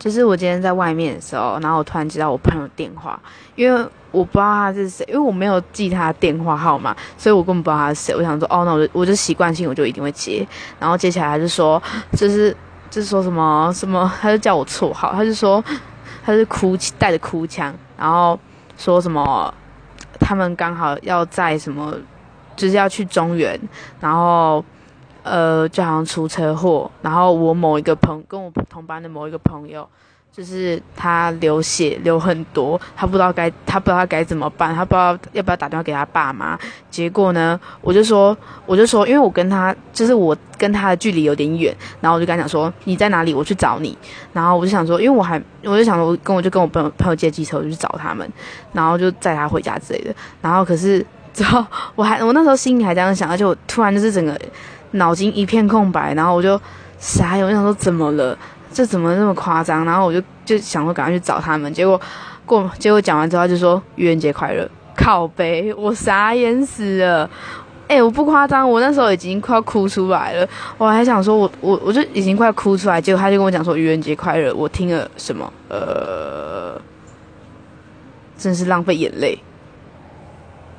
就是我今天在外面的时候，然后我突然接到我朋友电话，因为我不知道他是谁，因为我没有记他电话号码，所以我根本不知道他是谁。我想说，哦，那我就我就习惯性我就一定会接，然后接起来他就说，就是就是说什么什么，他就叫我绰号，他就说他是哭带着哭腔，然后说什么他们刚好要在什么，就是要去中原，然后。呃，就好像出车祸，然后我某一个朋跟我同班的某一个朋友，就是他流血流很多，他不知道该他不知道该怎么办，他不知道要不要打电话给他爸妈。结果呢，我就说我就说，因为我跟他就是我跟他的距离有点远，然后我就跟他讲说你在哪里，我去找你。然后我就想说，因为我还我就想说，跟我就跟我朋友朋友借机车，我就去找他们，然后就载他回家之类的。然后可是之后我还我那时候心里还这样想，而且我突然就是整个。脑筋一片空白，然后我就傻眼，我想说怎么了？这怎么那么夸张？然后我就就想说赶快去找他们，结果过结果讲完之后就说愚人节快乐，靠背，我傻眼死了。哎，我不夸张，我那时候已经快要哭出来了，我还想说我我我就已经快哭出来，结果他就跟我讲说愚人节快乐，我听了什么？呃，真是浪费眼泪。